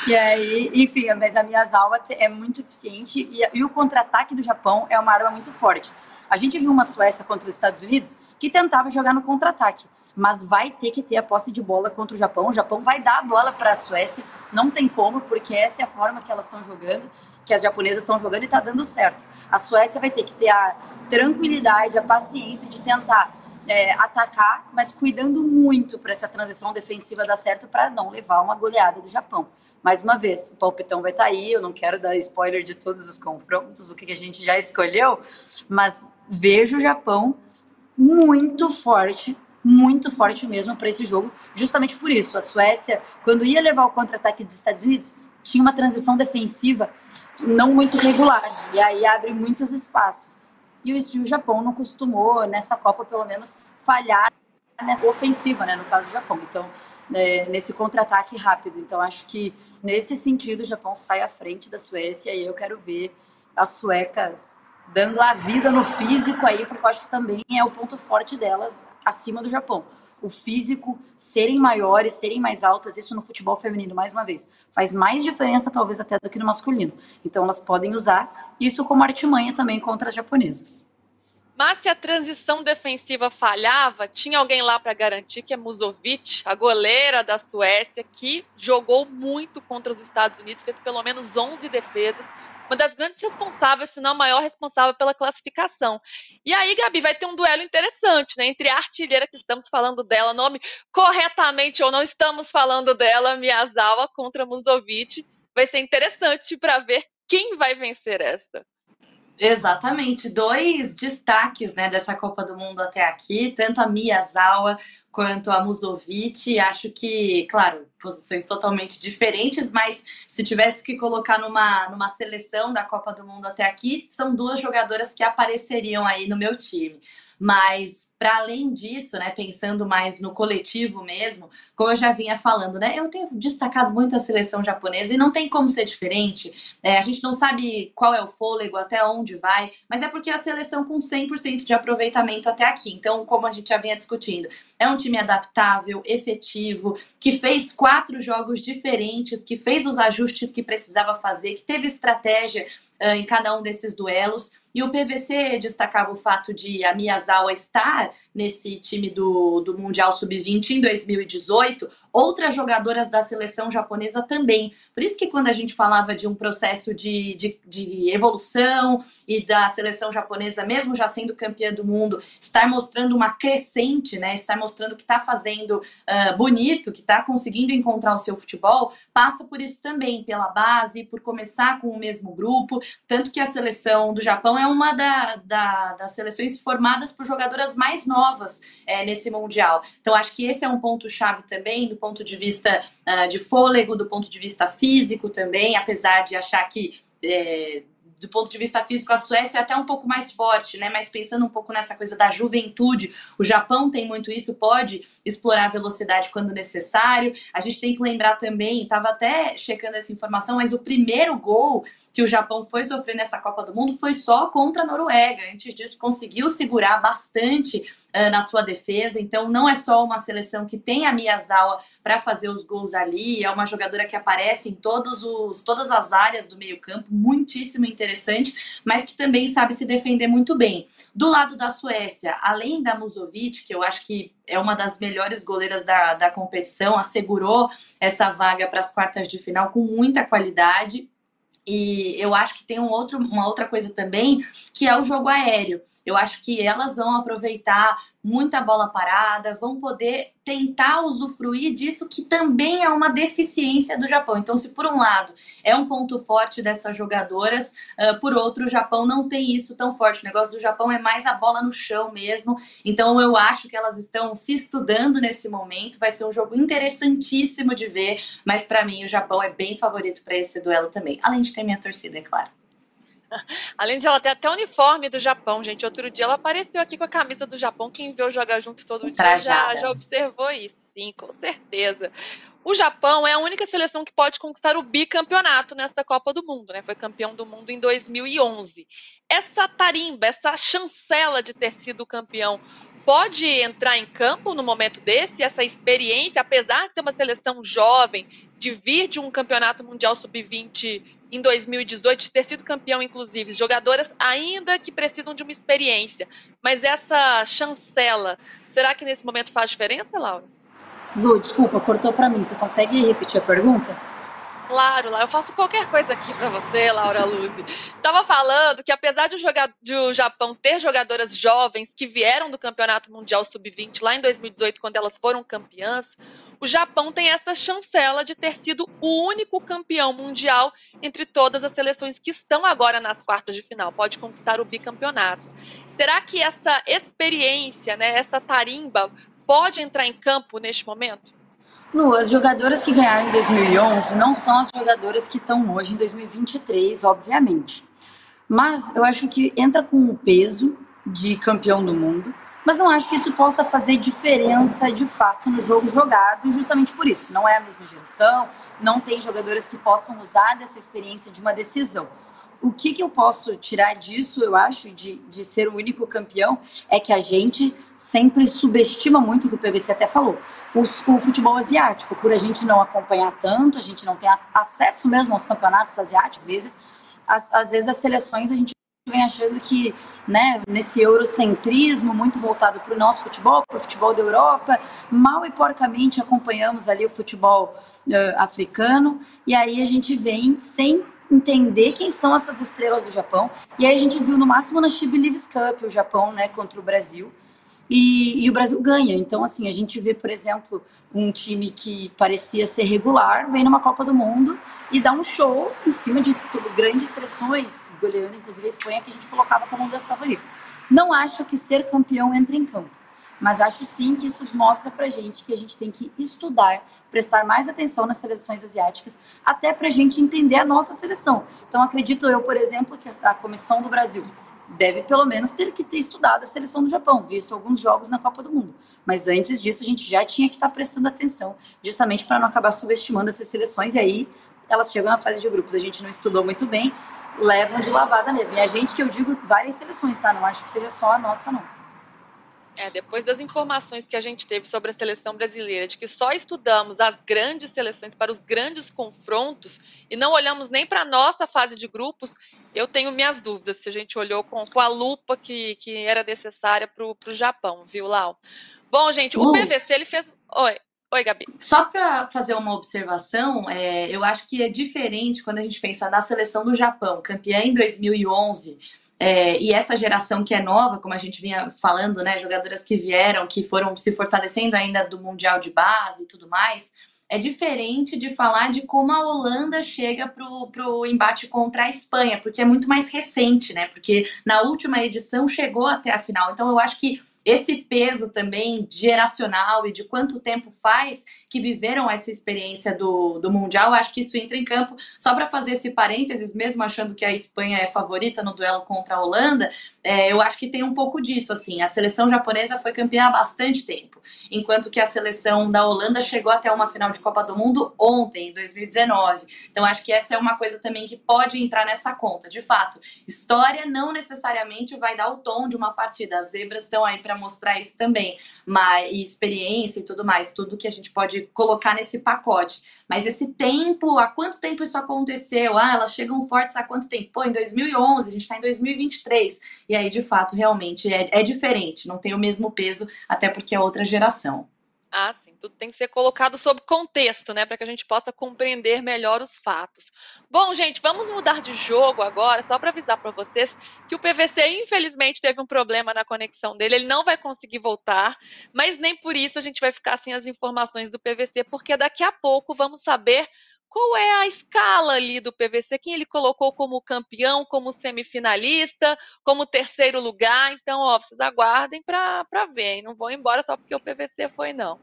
Speaker 4: E aí, enfim, mas a Miyazawa é muito eficiente e, e o contra-ataque do Japão é uma arma muito forte. A gente viu uma Suécia contra os Estados Unidos que tentava jogar no contra-ataque, mas vai ter que ter a posse de bola contra o Japão. O Japão vai dar a bola para a Suécia, não tem como, porque essa é a forma que elas estão jogando, que as japonesas estão jogando e está dando certo. A Suécia vai ter que ter a tranquilidade, a paciência de tentar é, atacar, mas cuidando muito para essa transição defensiva dar certo para não levar uma goleada do Japão mais uma vez, o palpitão vai estar tá aí. Eu não quero dar spoiler de todos os confrontos, o que a gente já escolheu, mas vejo o Japão muito forte, muito forte mesmo para esse jogo, justamente por isso. A Suécia, quando ia levar o contra-ataque dos Estados Unidos, tinha uma transição defensiva não muito regular, e aí abre muitos espaços. E o Japão não costumou, nessa Copa, pelo menos, falhar nessa ofensiva, né, no caso do Japão. Então, é, nesse contra-ataque rápido. Então, acho que nesse sentido o Japão sai à frente da Suécia e eu quero ver as suecas dando a vida no físico aí, porque eu acho que também é o ponto forte delas acima do Japão. O físico, serem maiores, serem mais altas, isso no futebol feminino, mais uma vez, faz mais diferença talvez até do que no masculino. Então elas podem usar isso como artimanha também contra as japonesas.
Speaker 2: Mas se a transição defensiva falhava, tinha alguém lá para garantir que é Musovic, a goleira da Suécia, que jogou muito contra os Estados Unidos, fez pelo menos 11 defesas, uma das grandes responsáveis, se não a maior responsável pela classificação. E aí, Gabi, vai ter um duelo interessante, né? Entre a artilheira que estamos falando dela, nome corretamente ou não estamos falando dela, Miyazawa contra Musovic. Vai ser interessante para ver quem vai vencer esta.
Speaker 5: Exatamente, dois destaques né, dessa Copa do Mundo até aqui, tanto a Miyazawa quanto a Musovic. Acho que, claro, posições totalmente diferentes, mas se tivesse que colocar numa, numa seleção da Copa do Mundo até aqui, são duas jogadoras que apareceriam aí no meu time. Mas, para além disso, né, pensando mais no coletivo mesmo, como eu já vinha falando, né, eu tenho destacado muito a seleção japonesa e não tem como ser diferente. É, a gente não sabe qual é o fôlego, até onde vai, mas é porque a seleção com 100% de aproveitamento até aqui. Então, como a gente já vinha discutindo, é um time adaptável, efetivo, que fez quatro jogos diferentes, que fez os ajustes que precisava fazer, que teve estratégia uh, em cada um desses duelos. E o PVC destacava o fato de a Miyazawa estar nesse time do, do Mundial Sub-20 em 2018, outras jogadoras da seleção japonesa também. Por isso que quando a gente falava de um processo de, de, de evolução e da seleção japonesa, mesmo já sendo campeã do mundo, estar mostrando uma crescente, né? Estar mostrando que está fazendo uh, bonito, que está conseguindo encontrar o seu futebol, passa por isso também, pela base, por começar com o mesmo grupo. Tanto que a seleção do Japão é é uma da, da, das seleções formadas por jogadoras mais novas é, nesse Mundial. Então, acho que esse é um ponto-chave também, do ponto de vista uh, de fôlego, do ponto de vista físico também, apesar de achar que. É, do ponto de vista físico, a Suécia é até um pouco mais forte, né? Mas pensando um pouco nessa coisa da juventude, o Japão tem muito isso, pode explorar a velocidade quando necessário. A gente tem que lembrar também, estava até checando essa informação, mas o primeiro gol que o Japão foi sofrer nessa Copa do Mundo foi só contra a Noruega. Antes disso, conseguiu segurar bastante uh, na sua defesa. Então, não é só uma seleção que tem a Miyazawa para fazer os gols ali, é uma jogadora que aparece em todos os, todas as áreas do meio-campo, muitíssimo interessante, mas que também sabe se defender muito bem. Do lado da Suécia, além da Musovic, que eu acho que é uma das melhores goleiras da, da competição, assegurou essa vaga para as quartas de final com muita qualidade. E eu acho que tem um outro, uma outra coisa também, que é o jogo aéreo. Eu acho que elas vão aproveitar muita bola parada, vão poder tentar usufruir disso que também é uma deficiência do Japão. Então, se por um lado é um ponto forte dessas jogadoras, uh, por outro, o Japão não tem isso tão forte. O negócio do Japão é mais a bola no chão mesmo. Então, eu acho que elas estão se estudando nesse momento. Vai ser um jogo interessantíssimo de ver, mas para mim o Japão é bem favorito para esse duelo também. Além de ter minha torcida, é claro.
Speaker 2: Além de ela ter até o uniforme do Japão, gente. Outro dia ela apareceu aqui com a camisa do Japão. Quem viu jogar junto todo dia já, já observou isso. Sim, com certeza. O Japão é a única seleção que pode conquistar o bicampeonato nesta Copa do Mundo, né? Foi campeão do mundo em 2011. Essa tarimba, essa chancela de ter sido campeão, pode entrar em campo no momento desse? Essa experiência, apesar de ser uma seleção jovem, de vir de um campeonato mundial sub-20 em 2018, de ter sido campeão, inclusive, jogadoras ainda que precisam de uma experiência. Mas essa chancela, será que nesse momento faz diferença, Laura?
Speaker 4: Lu, desculpa, cortou para mim. Você consegue repetir a pergunta?
Speaker 2: Claro, lá eu faço qualquer coisa aqui para você, Laura Luz. Tava falando que apesar de o, de o Japão ter jogadoras jovens que vieram do Campeonato Mundial Sub-20 lá em 2018, quando elas foram campeãs, o Japão tem essa chancela de ter sido o único campeão mundial entre todas as seleções que estão agora nas quartas de final. Pode conquistar o bicampeonato. Será que essa experiência, né, essa tarimba, pode entrar em campo neste momento?
Speaker 4: Lu, as jogadoras que ganharam em 2011 não são as jogadoras que estão hoje em 2023, obviamente. Mas eu acho que entra com o peso de campeão do mundo, mas não acho que isso possa fazer diferença de fato no jogo jogado, justamente por isso. Não é a mesma geração, não tem jogadoras que possam usar dessa experiência de uma decisão. O que, que eu posso tirar disso, eu acho, de, de ser o único campeão, é que a gente sempre subestima muito, o que o PVC até falou, os, o futebol asiático. Por a gente não acompanhar tanto, a gente não ter acesso mesmo aos campeonatos asiáticos, às vezes, às, às vezes as seleções a gente vem achando que, né, nesse eurocentrismo muito voltado para o nosso futebol, para o futebol da Europa, mal e porcamente acompanhamos ali o futebol uh, africano, e aí a gente vem sem entender quem são essas estrelas do Japão. E aí a gente viu no máximo na She Believes Cup o Japão, né, contra o Brasil. E, e, o Brasil ganha. Então, assim, a gente vê, por exemplo, um time que parecia ser regular, vem numa Copa do Mundo e dá um show em cima de grandes seleções, goleando, inclusive a Espanha, que a gente colocava como uma das favoritas. Não acho que ser campeão entre em campo. Mas acho sim que isso mostra pra gente que a gente tem que estudar, prestar mais atenção nas seleções asiáticas, até pra gente entender a nossa seleção. Então acredito eu, por exemplo, que a comissão do Brasil deve pelo menos ter que ter estudado a seleção do Japão, visto alguns jogos na Copa do Mundo. Mas antes disso, a gente já tinha que estar prestando atenção, justamente para não acabar subestimando essas seleções. E aí elas chegam na fase de grupos, a gente não estudou muito bem, levam de lavada mesmo. E a gente, que eu digo, várias seleções, tá? Não acho que seja só a nossa, não.
Speaker 2: É, depois das informações que a gente teve sobre a seleção brasileira, de que só estudamos as grandes seleções para os grandes confrontos e não olhamos nem para a nossa fase de grupos, eu tenho minhas dúvidas se a gente olhou com, com a lupa que, que era necessária para o Japão, viu, Lau? Bom, gente, o PVC ele fez. Oi. Oi, Gabi.
Speaker 5: Só para fazer uma observação, é, eu acho que é diferente quando a gente pensa na seleção do Japão, campeã em 2011 é, e essa geração que é nova, como a gente vinha falando, né, jogadoras que vieram, que foram se fortalecendo ainda do Mundial de Base e tudo mais, é diferente de falar de como a Holanda chega pro, pro embate contra a Espanha, porque é muito mais recente, né? Porque na última edição chegou até a final. Então eu acho que esse peso também geracional e de quanto tempo faz que viveram essa experiência do, do Mundial, acho que isso entra em campo. Só para fazer esse parênteses, mesmo achando que a Espanha é favorita no duelo contra a Holanda, é, eu acho que tem um pouco disso, assim, a seleção japonesa foi campeã há bastante tempo, enquanto que a seleção da Holanda chegou até uma final de Copa do Mundo ontem, em 2019. Então acho que essa é uma coisa também que pode entrar nessa conta. De fato, história não necessariamente vai dar o tom de uma partida. As zebras estão aí para mostrar isso também, mas e experiência e tudo mais, tudo que a gente pode colocar nesse pacote. Mas esse tempo, há quanto tempo isso aconteceu? Ah, elas chegam fortes há quanto tempo? Pô, em 2011, a gente está em 2023. E aí, de fato, realmente é, é diferente, não tem o mesmo peso, até porque é outra geração.
Speaker 2: Ah, sim. Tudo tem que ser colocado sob contexto, né? Para que a gente possa compreender melhor os fatos. Bom, gente, vamos mudar de jogo agora, só para avisar para vocês que o PVC, infelizmente, teve um problema na conexão dele. Ele não vai conseguir voltar, mas nem por isso a gente vai ficar sem as informações do PVC, porque daqui a pouco vamos saber qual é a escala ali do PVC, quem ele colocou como campeão, como semifinalista, como terceiro lugar. Então, ó, vocês aguardem para ver, hein? não vão embora só porque o PVC foi, não.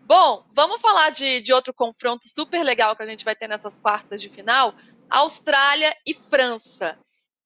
Speaker 2: Bom, vamos falar de, de outro confronto super legal que a gente vai ter nessas quartas de final: Austrália e França.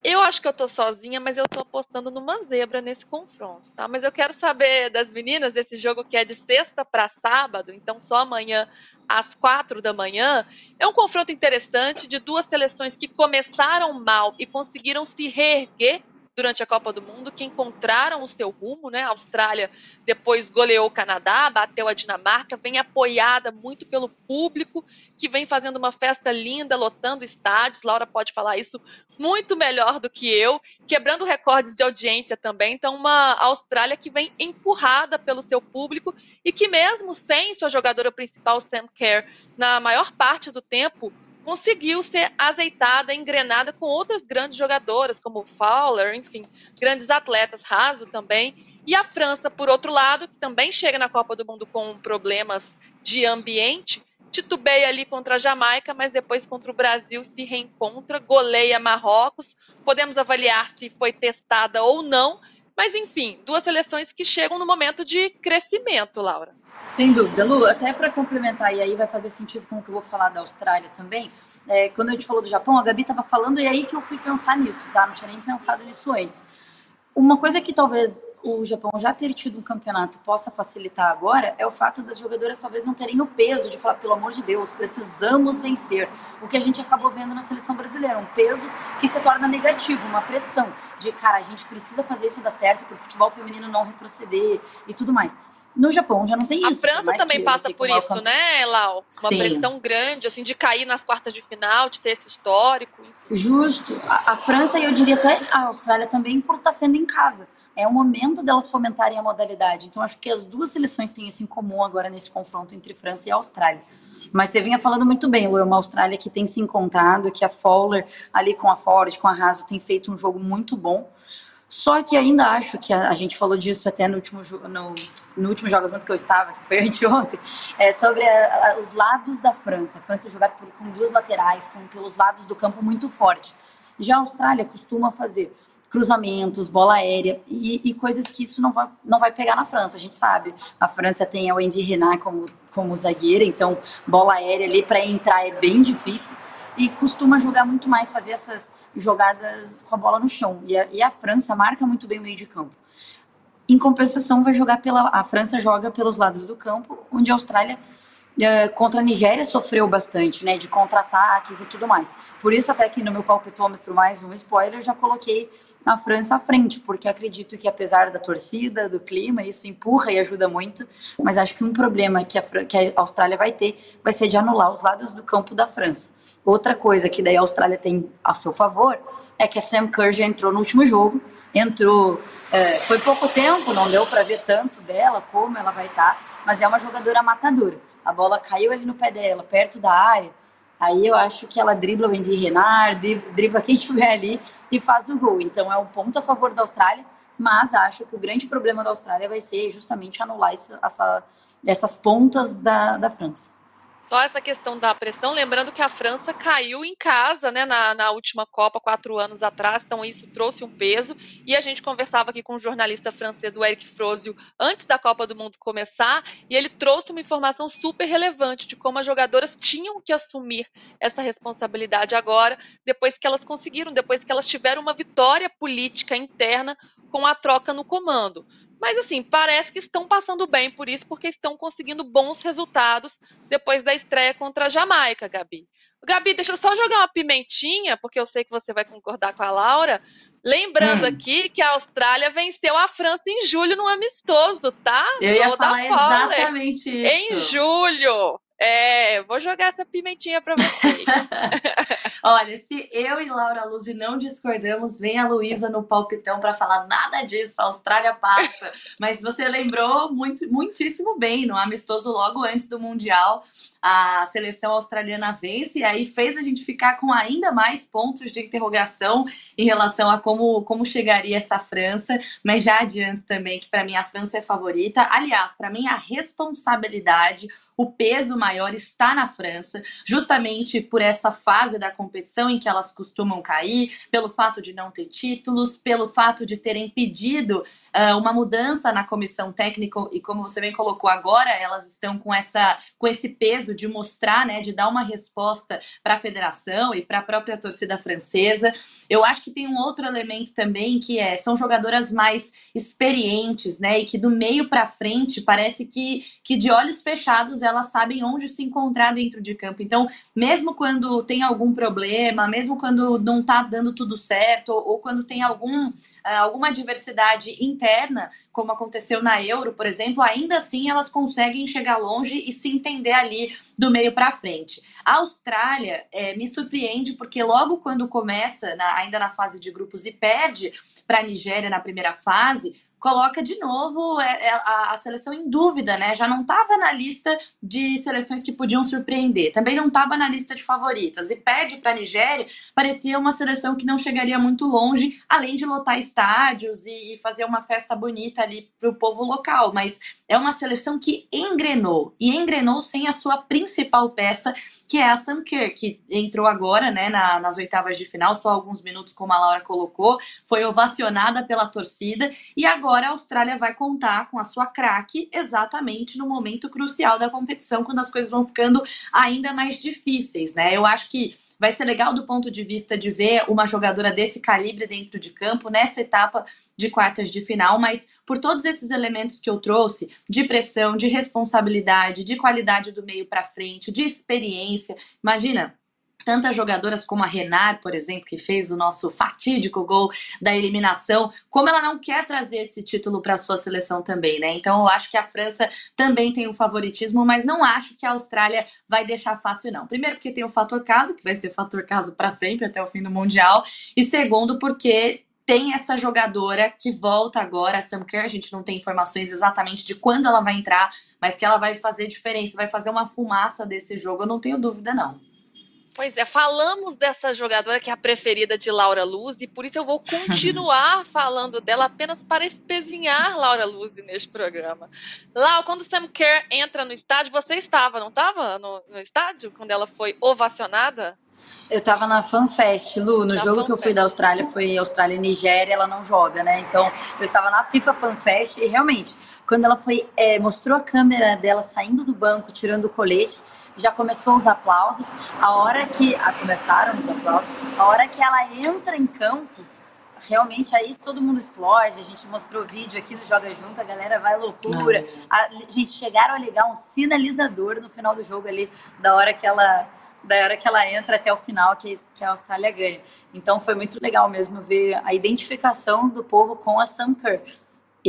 Speaker 2: Eu acho que eu tô sozinha, mas eu tô apostando numa zebra nesse confronto, tá? Mas eu quero saber das meninas, esse jogo que é de sexta para sábado, então só amanhã às quatro da manhã. É um confronto interessante de duas seleções que começaram mal e conseguiram se reerguer durante a Copa do Mundo que encontraram o seu rumo, né? A Austrália depois goleou o Canadá, bateu a Dinamarca, vem apoiada muito pelo público, que vem fazendo uma festa linda, lotando estádios. Laura pode falar isso muito melhor do que eu, quebrando recordes de audiência também. Então, uma Austrália que vem empurrada pelo seu público e que mesmo sem sua jogadora principal Sam Kerr na maior parte do tempo conseguiu ser azeitada, engrenada com outras grandes jogadoras, como Fowler, enfim, grandes atletas, Raso também. E a França, por outro lado, que também chega na Copa do Mundo com problemas de ambiente, titubeia ali contra a Jamaica, mas depois contra o Brasil se reencontra, goleia Marrocos. Podemos avaliar se foi testada ou não, mas enfim, duas seleções que chegam no momento de crescimento, Laura.
Speaker 4: Sem dúvida, Lu, até para complementar, e aí vai fazer sentido com o que eu vou falar da Austrália também. É, quando a gente falou do Japão, a Gabi estava falando, e aí que eu fui pensar nisso, tá? Não tinha nem pensado nisso antes. Uma coisa que talvez o Japão já ter tido um campeonato possa facilitar agora é o fato das jogadoras talvez não terem o peso de falar, pelo amor de Deus, precisamos vencer. O que a gente acabou vendo na seleção brasileira, um peso que se torna negativo, uma pressão de, cara, a gente precisa fazer isso dar certo para o futebol feminino não retroceder e tudo mais. No Japão já não tem isso.
Speaker 2: A França também passa por isso, né, Lau? Uma Sim. pressão grande, assim, de cair nas quartas de final, de ter esse histórico. Enfim.
Speaker 4: Justo. A, a, França e eu diria até a Austrália também, por estar sendo em casa. É o momento delas fomentarem a modalidade. Então, acho que as duas seleções têm isso em comum agora nesse confronto entre França e Austrália. Mas você vinha falando muito bem, Lu, é uma Austrália que tem se encontrado, que a Fowler, ali com a Ford, com a Raso, tem feito um jogo muito bom. Só que ainda acho que a, a gente falou disso até no último, no, no último jogo junto que eu estava, que foi anteontem, é sobre a, a, os lados da França. A França jogar por, com duas laterais, com, pelos lados do campo muito forte. Já a Austrália costuma fazer cruzamentos, bola aérea e, e, coisas que isso não vai, não vai pegar na França, a gente sabe. A França tem a Wendy Renard como, como zagueira, então bola aérea ali para entrar é bem difícil e costuma jogar muito mais, fazer essas jogadas com a bola no chão. E a, e a França marca muito bem o meio de campo. Em compensação, vai jogar pela. A França joga pelos lados do campo, onde a Austrália uh, contra a Nigéria sofreu bastante, né? De contra-ataques e tudo mais. Por isso, até que no meu palpitômetro, mais um spoiler, já coloquei a França à frente, porque acredito que apesar da torcida, do clima, isso empurra e ajuda muito. Mas acho que um problema que a, que a Austrália vai ter vai ser de anular os lados do campo da França. Outra coisa que daí a Austrália tem a seu favor é que a Sam Kerr já entrou no último jogo, entrou é, foi pouco tempo, não deu para ver tanto dela, como ela vai estar, tá, mas é uma jogadora matadora. A bola caiu ali no pé dela, perto da área. Aí eu acho que ela dribla o Wendy Renard, dribla quem estiver ali e faz o gol. Então é um ponto a favor da Austrália, mas acho que o grande problema da Austrália vai ser justamente anular essa, essa, essas pontas da, da França.
Speaker 2: Só essa questão da pressão, lembrando que a França caiu em casa, né, na, na, última Copa, quatro anos atrás, então isso trouxe um peso. E a gente conversava aqui com o jornalista francês, o Eric Frozio, antes da Copa do Mundo começar, e ele trouxe uma informação super relevante de como as jogadoras tinham que assumir essa responsabilidade agora, depois que elas conseguiram, depois que elas tiveram uma vitória política interna com a troca no comando. Mas assim, parece que estão passando bem por isso, porque estão conseguindo bons resultados depois da estreia contra a Jamaica, Gabi. Gabi, deixa eu só jogar uma pimentinha, porque eu sei que você vai concordar com a Laura. Lembrando hum. aqui que a Austrália venceu a França em julho no amistoso, tá?
Speaker 5: Eu ia falar exatamente isso.
Speaker 2: Em julho. É, vou jogar essa pimentinha para vocês.
Speaker 5: Olha, se eu e Laura Luzi não discordamos, vem a Luísa no palpitão para falar nada disso, a Austrália passa. Mas você lembrou muito, muitíssimo bem, no amistoso logo antes do Mundial, a seleção australiana vence e aí fez a gente ficar com ainda mais pontos de interrogação em relação a como, como chegaria essa França, mas já adianto também que para mim a França é favorita. Aliás, para mim a responsabilidade o peso maior está na França, justamente por essa fase da competição em que elas costumam cair, pelo fato de não ter títulos, pelo fato de terem pedido uh, uma mudança na comissão técnica e como você bem colocou agora, elas estão com essa com esse peso de mostrar, né, de dar uma resposta para a federação e para a própria torcida francesa. Eu acho que tem um outro elemento também que é são jogadoras mais experientes, né, e que do meio para frente parece que que de olhos fechados elas sabem onde se encontrar dentro de campo. Então, mesmo quando tem algum problema, mesmo quando não está dando tudo certo, ou, ou quando tem algum, uh, alguma adversidade interna, como aconteceu na Euro, por exemplo, ainda assim elas conseguem chegar longe e se entender ali do meio para frente. A Austrália é, me surpreende porque logo quando começa, na, ainda na fase de grupos e perde para a Nigéria na primeira fase, coloca de novo é, é, a, seleção em dúvida, né? Já não estava na lista de seleções que podiam surpreender, também não estava na lista de favoritas e perde para a Nigéria. Parecia uma seleção que não chegaria muito longe, além de lotar estádios e, fazer uma festa bonita ali para o povo local. Mas é uma seleção que engrenou e engrenou sem a sua principal peça, que é a Sam Kerr, que entrou agora, né, na, nas oitavas de final, só alguns minutos, como a Laura colocou, foi ovacionada pela torcida e agora a Austrália vai contar com a sua craque exatamente no momento crucial da competição, quando as coisas vão ficando ainda mais difíceis, né? Eu acho que Vai ser legal do ponto de vista de ver uma jogadora desse calibre dentro de campo nessa etapa de quartas de final, mas por todos esses elementos que eu trouxe, de pressão, de responsabilidade, de qualidade do meio para frente, de experiência, imagina, tantas jogadoras como a Renard, por exemplo, que fez o nosso fatídico gol da eliminação, como ela não quer trazer esse título para sua seleção também, né? Então eu acho que a França também tem um favoritismo, mas não acho que a Austrália vai deixar fácil não. Primeiro porque tem o fator casa, que vai ser fator casa para sempre até o fim do mundial, e segundo porque tem essa jogadora que volta agora, a Sam Kerr, a gente não tem informações exatamente de quando ela vai entrar, mas que ela vai fazer diferença, vai fazer uma fumaça desse jogo, eu não tenho dúvida não.
Speaker 2: Pois é, falamos dessa jogadora que é a preferida de Laura Luz e por isso eu vou continuar falando dela apenas para espezinhar Laura Luz neste programa. Lau, quando Sam Kerr entra no estádio, você estava, não estava no, no estádio quando ela foi ovacionada?
Speaker 4: Eu estava na FanFest, Lu. No na jogo que eu fui da Austrália, foi Austrália e Nigéria, ela não joga, né? Então, eu estava na FIFA FanFest e realmente, quando ela foi, é, mostrou a câmera dela saindo do banco, tirando o colete, já começou os aplausos. A hora que a, começaram os aplausos, a hora que ela entra em campo, realmente aí todo mundo explode. A gente mostrou vídeo aqui no Joga Junto, a galera vai loucura. A, gente, chegaram a ligar um sinalizador no final do jogo ali, da hora que ela da hora que ela entra até o final, que, que a Austrália ganha. Então foi muito legal mesmo ver a identificação do povo com a Sam Kerr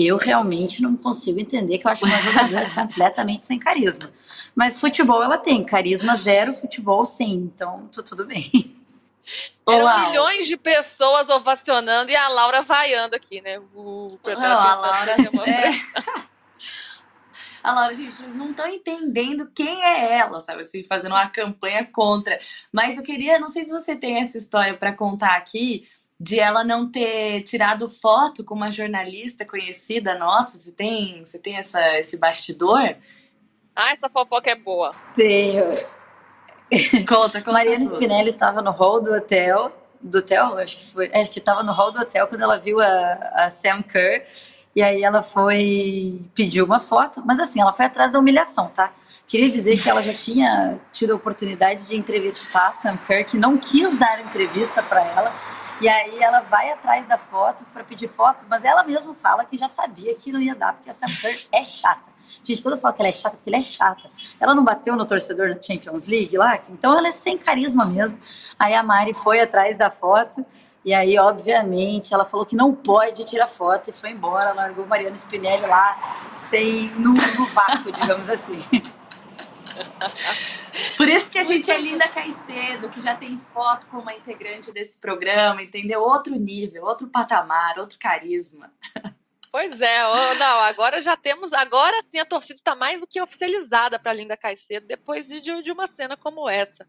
Speaker 4: eu realmente não consigo entender que eu acho uma jogadora completamente sem carisma. Mas futebol ela tem, carisma zero, futebol sim, então tô tudo bem.
Speaker 2: Eram Olá. milhões de pessoas ovacionando e a Laura vaiando aqui, né?
Speaker 5: O não, a Laura. É... A Laura, gente, vocês não estão entendendo quem é ela, sabe? Assim, fazendo uma campanha contra. Mas eu queria, não sei se você tem essa história para contar aqui, de ela não ter tirado foto com uma jornalista conhecida nossa. Você tem, você tem essa, esse bastidor?
Speaker 2: Ah, essa fofoca é boa.
Speaker 4: Tenho.
Speaker 5: Conta, conta.
Speaker 4: Mariana
Speaker 5: tudo.
Speaker 4: Spinelli estava no hall do hotel, do hotel, acho que foi, acho que estava no hall do hotel quando ela viu a, a Sam Kerr, e aí ela foi, pediu uma foto, mas assim, ela foi atrás da humilhação, tá? Queria dizer que ela já tinha tido a oportunidade de entrevistar a Sam Kerr, que não quis dar entrevista para ela, e aí ela vai atrás da foto para pedir foto, mas ela mesma fala que já sabia que não ia dar, porque a Sam Kerr é chata. Gente, quando eu falo que ela é chata, porque ela é chata. Ela não bateu no torcedor na Champions League lá, então ela é sem carisma mesmo. Aí a Mari foi atrás da foto, e aí, obviamente, ela falou que não pode tirar foto e foi embora, largou Mariana Spinelli lá, sem, no, no vácuo, digamos assim.
Speaker 5: Por isso que a gente é Linda Caicedo, que já tem foto como uma integrante desse programa, entendeu? Outro nível, outro patamar, outro carisma.
Speaker 2: Pois é, ô, não, agora já temos, agora sim a torcida está mais do que oficializada para Linda Caicedo, depois de, de uma cena como essa.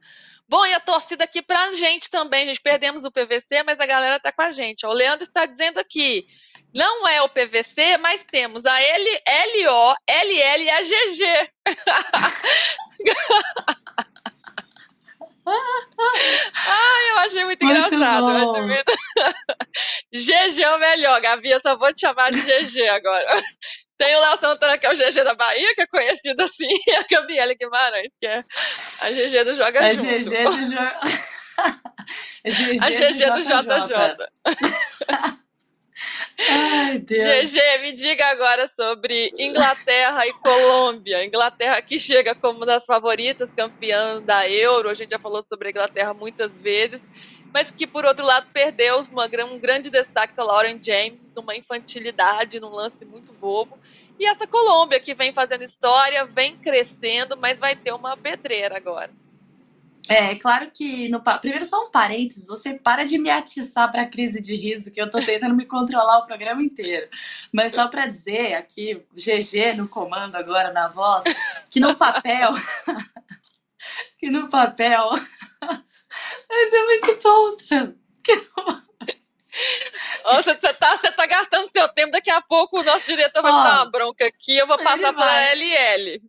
Speaker 2: Bom, e a torcida aqui para a gente também, a gente perdemos o PVC, mas a galera está com a gente. O Leandro está dizendo aqui, não é o PVC, mas temos a L, LO, LL e a GG. Ai, eu achei muito,
Speaker 5: Muito
Speaker 2: engraçado. achei muito- GG é o melhor, Gabi. Eu só vou te chamar de GG agora. Tem o Léo Santana, que é o GG da Bahia, que é conhecido assim, e a Gabriela Guimarães, que é a GG do Joga
Speaker 5: A
Speaker 2: Junto.
Speaker 5: GG do jo... A GG,
Speaker 2: A GG do JJ.
Speaker 5: Ai, Deus.
Speaker 2: GG, me diga agora sobre Inglaterra e Colômbia. Inglaterra que chega como das favoritas, campeã da Euro. A gente já falou sobre a Inglaterra muitas vezes, mas que por outro lado perdeu uma, um grande destaque com a Lauren James, numa infantilidade, num lance muito bobo. E essa Colômbia que vem fazendo história, vem crescendo, mas vai ter uma pedreira agora.
Speaker 5: É, claro que no primeiro só um parênteses, você para de me atiçar para crise de riso, que eu tô tentando me controlar o programa inteiro. Mas só para dizer aqui, GG no comando agora na voz, que no papel que no papel Mas é muito tonta.
Speaker 2: Ô, Você você tá, você tá gastando seu tempo, daqui a pouco o nosso diretor vai
Speaker 5: Ó,
Speaker 2: dar uma bronca aqui, eu vou passar pra
Speaker 5: vai.
Speaker 2: LL.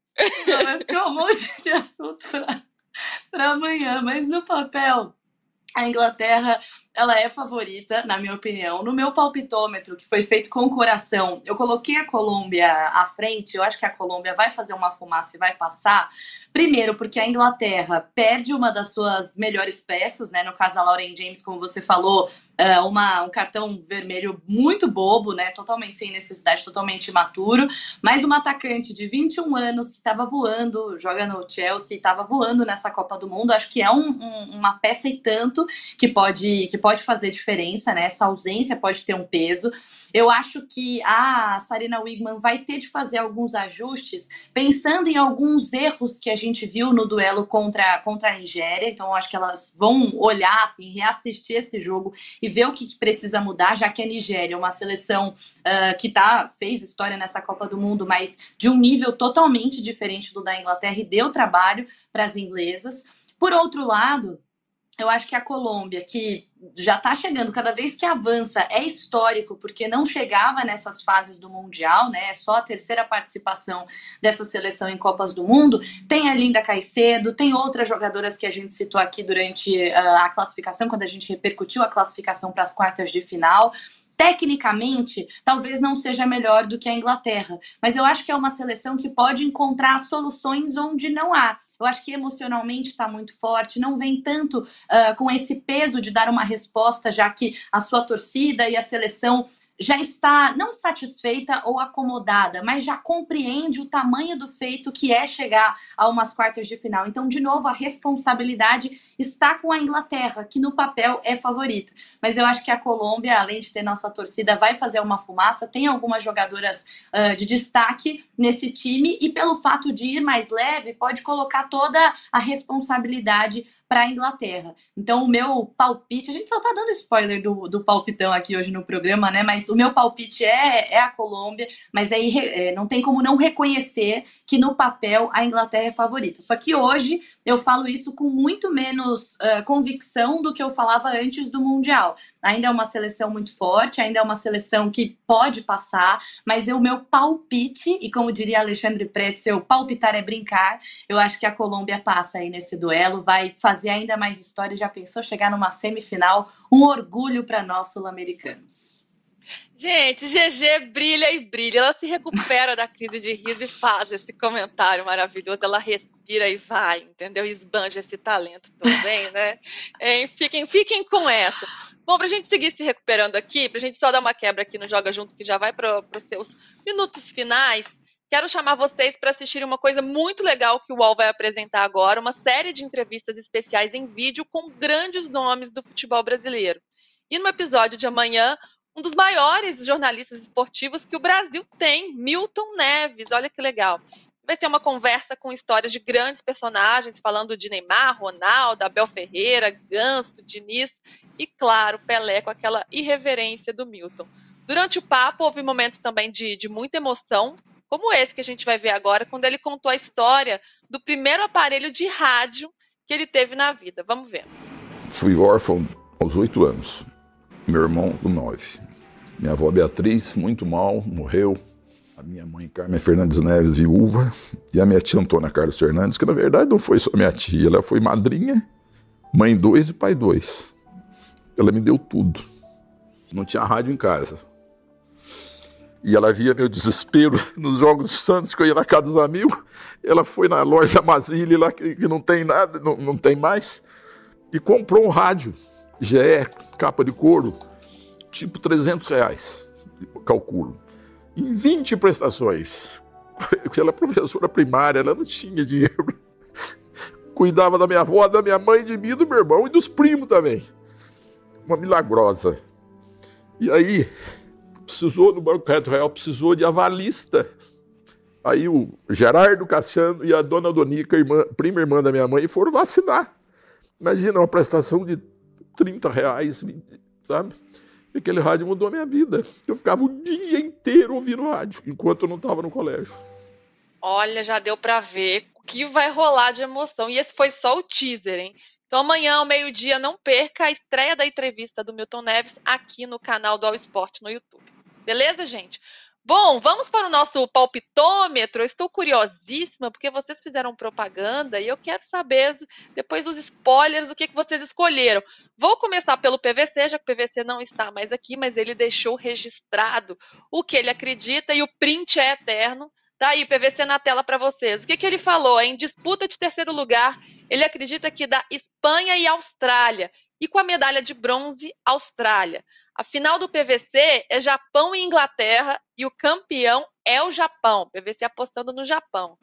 Speaker 5: Não, vai ficar um monte de assunto pra, pra amanhã, mas no papel, a Inglaterra, ela é favorita, na minha opinião. No meu palpitômetro, que foi feito com o coração, eu coloquei a Colômbia à frente. Eu acho que a Colômbia vai fazer uma fumaça e vai passar. Primeiro, porque a Inglaterra perde uma das suas melhores peças, né? No caso, a Lauren James, como você falou, é, uma, um cartão vermelho muito bobo, né? Totalmente sem necessidade, totalmente imaturo. Mais uma atacante de 21 anos que estava voando, joga no Chelsea, estava voando nessa Copa do Mundo. Acho que é um- um- uma peça e tanto que pode, que pode fazer diferença, né? Essa ausência pode ter um peso. Eu acho que a Sarina Wigman vai ter de fazer alguns ajustes, pensando em alguns erros que a gente viu no duelo contra, contra a Nigéria. Então, acho que elas vão olhar, assim, reassistir esse jogo e ver o que, que precisa mudar, já que a Nigéria é uma seleção ah, que tá, fez história nessa Copa do Mundo, mas de um nível totalmente diferente do da Inglaterra e deu trabalho para as inglesas. Por outro lado, eu acho que a Colômbia, que já está chegando, cada vez que avança, é histórico, porque não chegava nessas fases do Mundial, né? É só a terceira participação dessa seleção em Copas do Mundo. Tem a Linda Caicedo, tem outras jogadoras que a gente citou aqui durante ah, a classificação, quando a gente repercutiu a classificação para as quartas de final. Tecnicamente, talvez não seja melhor do que a Inglaterra, mas eu acho que é uma seleção que pode encontrar soluções onde não há. Eu acho que emocionalmente está muito forte, não vem tanto ah, com esse peso de dar uma resposta, já que a sua torcida e a seleção já está não satisfeita ou acomodada, mas já compreende o tamanho do feito que é chegar a umas quartas de final. Então, de novo, a responsabilidade está com a Inglaterra, que no papel é favorita. Mas eu acho que a Colômbia, além de ter nossa torcida, vai fazer uma fumaça. Tem algumas jogadoras ah, de destaque nesse time e pelo fato de ir mais leve, pode colocar toda a responsabilidade para a Inglaterra. Então, o meu palpite, a gente só tá dando spoiler do, do palpitão aqui hoje no programa, né? Mas o meu palpite é, é a Colômbia, mas aí é, não tem como não reconhecer que no papel a Inglaterra é favorita. Só que hoje eu falo isso com muito menos uh, convicção do que eu falava antes do Mundial. Ainda é uma seleção muito forte, ainda é uma seleção que pode passar, mas o meu palpite, e como diria Alexandre Pretzel, palpitar é brincar, eu acho que a Colômbia passa aí nesse duelo, vai fazer ainda mais história, já pensou chegar numa semifinal, um orgulho para nós sul-americanos.
Speaker 2: Gente, GG brilha e brilha. Ela se recupera da crise de riso e faz esse comentário maravilhoso. Ela respira e vai, entendeu? Esbanja esse talento também, né? É, fiquem, fiquem com essa. Bom, para a gente seguir se recuperando aqui, para a gente só dar uma quebra aqui no Joga Junto, que já vai para os seus minutos finais, quero chamar vocês para assistirem uma coisa muito legal que o UOL vai apresentar agora, uma série de entrevistas especiais em vídeo com grandes nomes do futebol brasileiro. E no episódio de amanhã, um dos maiores jornalistas esportivos que o Brasil tem, Milton Neves. Olha que legal. Vai ser uma conversa com histórias de grandes personagens, falando de Neymar, Ronaldo, Abel Ferreira, Ganso, Diniz e, claro, Pelé, com aquela irreverência do Milton. Durante o papo, houve momentos também de, de muita emoção, como esse que a gente vai ver agora, quando ele contou a história do primeiro aparelho de rádio que ele teve na vida. Vamos ver.
Speaker 6: Fui órfão aos oito anos meu irmão com nove. Minha avó Beatriz, muito mal, morreu. A minha mãe Carmen Fernandes Neves, viúva. E a minha tia Antônia Carlos Fernandes, que na verdade não foi só minha tia, ela foi madrinha, mãe dois e pai dois. Ela me deu tudo. Não tinha rádio em casa. E ela via meu desespero nos Jogos Santos, que eu ia na casa dos amigos. Ela foi na loja Mazili, lá que, que não tem nada, não, não tem mais, e comprou um rádio. GE, capa de couro, tipo 300 reais, calculo. Em 20 prestações. Ela é professora primária, ela não tinha dinheiro. Cuidava da minha avó, da minha mãe, de mim, do meu irmão e dos primos também. Uma milagrosa. E aí, precisou do Banco Reto Real, precisou de avalista. Aí o Gerardo Cassiano e a dona Donica, irmã, prima irmã da minha mãe, foram vacinar. Imagina uma prestação de 30 reais, sabe? E aquele rádio mudou a minha vida. Eu ficava o dia inteiro ouvindo rádio, enquanto eu não estava no colégio.
Speaker 2: Olha, já deu para ver o que vai rolar de emoção. E esse foi só o teaser, hein? Então amanhã ao meio-dia não perca a estreia da entrevista do Milton Neves aqui no canal do All Sport no YouTube. Beleza, gente? Bom, vamos para o nosso palpitômetro. Estou curiosíssima porque vocês fizeram propaganda e eu quero saber, depois dos spoilers, o que, que vocês escolheram. Vou começar pelo PVC, já que o PVC não está mais aqui, mas ele deixou registrado o que ele acredita e o print é eterno. Tá aí, PVC na tela para vocês. O que, que ele falou? Em disputa de terceiro lugar, ele acredita que da Espanha e Austrália. E com a medalha de bronze, Austrália. A final do PVC é Japão e Inglaterra e o campeão é o Japão. PVC apostando no Japão.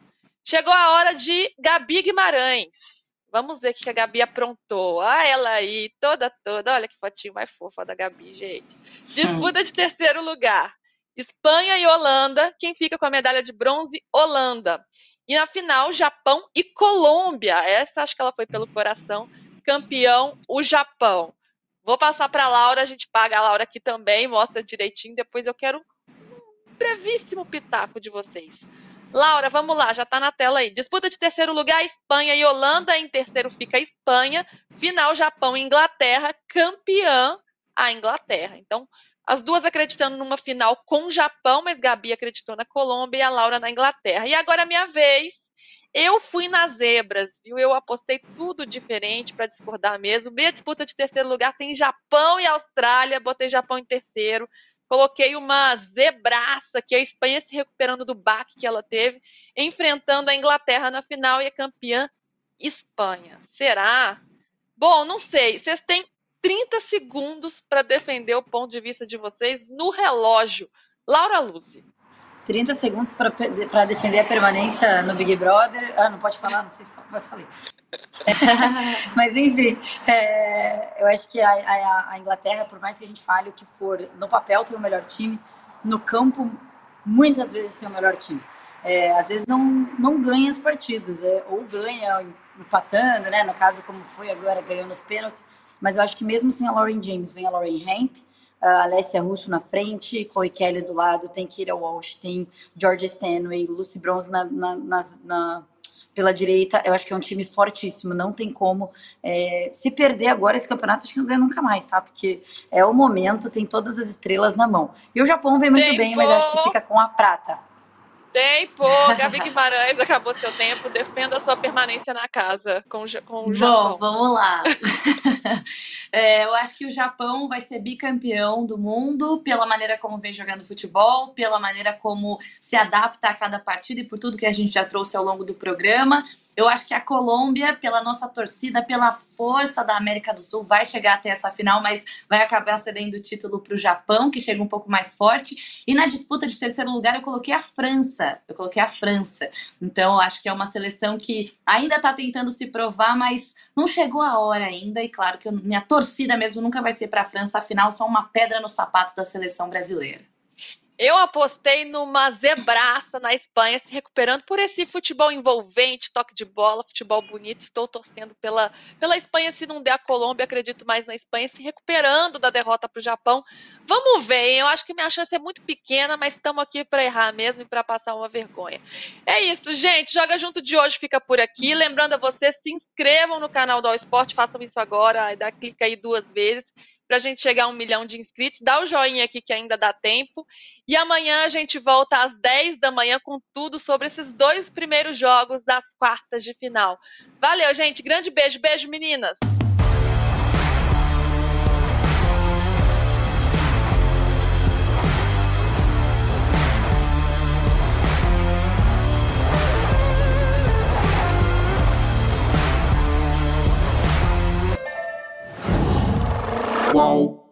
Speaker 2: Chegou a hora de Gabi Guimarães. Vamos ver o que a Gabi aprontou. Ah, ela aí, toda, toda. Olha que fotinho mais fofa da Gabi, gente. Disputa de terceiro lugar. Espanha e Holanda. Quem fica com a medalha de bronze? Holanda. E na final, Japão e Colômbia. Essa acho que ela foi pelo coração. Campeão, o Japão. Vou passar para a Laura, a gente paga a Laura aqui também, mostra direitinho. Depois eu quero um brevíssimo pitaco de vocês. Laura, vamos lá, já está na tela aí. Disputa de terceiro lugar, Espanha e Holanda. Em terceiro fica a Espanha. Final, Japão e Inglaterra. Campeã, a Inglaterra. Então, as duas acreditando numa final com o Japão, mas Gabi acreditou na Colômbia e a Laura na Inglaterra. E agora é minha vez eu fui nas zebras, viu? Eu apostei tudo diferente para discordar mesmo. Meia disputa de terceiro lugar tem Japão e Austrália, botei Japão em terceiro. Coloquei uma zebraça, que a Espanha se recuperando do baque que ela teve, enfrentando a Inglaterra na final e a campeã Espanha. Será? Bom, não sei. Vocês têm 30 segundos para defender o ponto de vista de vocês no relógio. Laura Luzi.
Speaker 4: 30 segundos para defender a permanência no Big Brother. Ah, não pode falar? Não sei se pode falar. Mas, enfim, é, eu acho que a, a, a, Inglaterra, por mais que a gente fale o que for, no papel tem o melhor time, no campo, muitas vezes tem o melhor time. É, às vezes não, não ganha as partidas, é, ou ganha empatando, né? No caso, como foi agora, ganhou nos pênaltis. Mas eu acho que mesmo sem a Lauren James, vem a Lauren Hemp, a Alessia Russo na frente, Chloe Kelly do lado, tem Kira Walsh, tem George Stanway, Lucy Bronze na, na, na, na pela direita, eu acho que é um time fortíssimo, não tem como. É, se perder agora esse campeonato, acho que não ganha nunca mais, tá? Porque é o momento, tem todas as estrelas na mão. E o Japão vem muito Tempo. bem, mas acho que fica com a prata.
Speaker 2: Tempo! Gabi Guimarães, acabou seu tempo. Defenda a sua permanência na casa com, com o
Speaker 5: Japão. Bom, vamos lá. é, eu acho que o Japão vai ser bicampeão do mundo pela maneira como vem jogando futebol, pela maneira como se adapta a cada partida e por tudo que a gente já trouxe ao longo do programa. Eu acho que a Colômbia, pela nossa torcida, pela força da América do Sul, vai chegar até essa final, mas vai acabar cedendo o título para o Japão, que chega um pouco mais forte. E na disputa de terceiro lugar, eu coloquei a França. Eu coloquei a França. Então, eu acho que é uma seleção que ainda está tentando se provar, mas não chegou a hora ainda. E claro que eu, minha torcida mesmo nunca vai ser para a França, afinal, são uma pedra no sapato da seleção brasileira.
Speaker 2: Eu apostei numa zebraça na Espanha, se recuperando por esse futebol envolvente, toque de bola, futebol bonito. Estou torcendo pela, pela Espanha. Se não der a Colômbia, acredito mais na Espanha, se recuperando da derrota para o Japão. Vamos ver, hein? eu acho que minha chance é muito pequena, mas estamos aqui para errar mesmo e para passar uma vergonha. É isso, gente. Joga Junto de hoje fica por aqui. Lembrando a vocês, se inscrevam no canal do All Sport, façam isso agora, dá clica aí duas vezes para a gente chegar a um milhão de inscritos. Dá o joinha aqui que ainda dá tempo. E amanhã a gente volta às 10 da manhã com tudo sobre esses dois primeiros jogos das quartas de final. Valeu, gente. Grande beijo. Beijo, meninas.
Speaker 1: qual.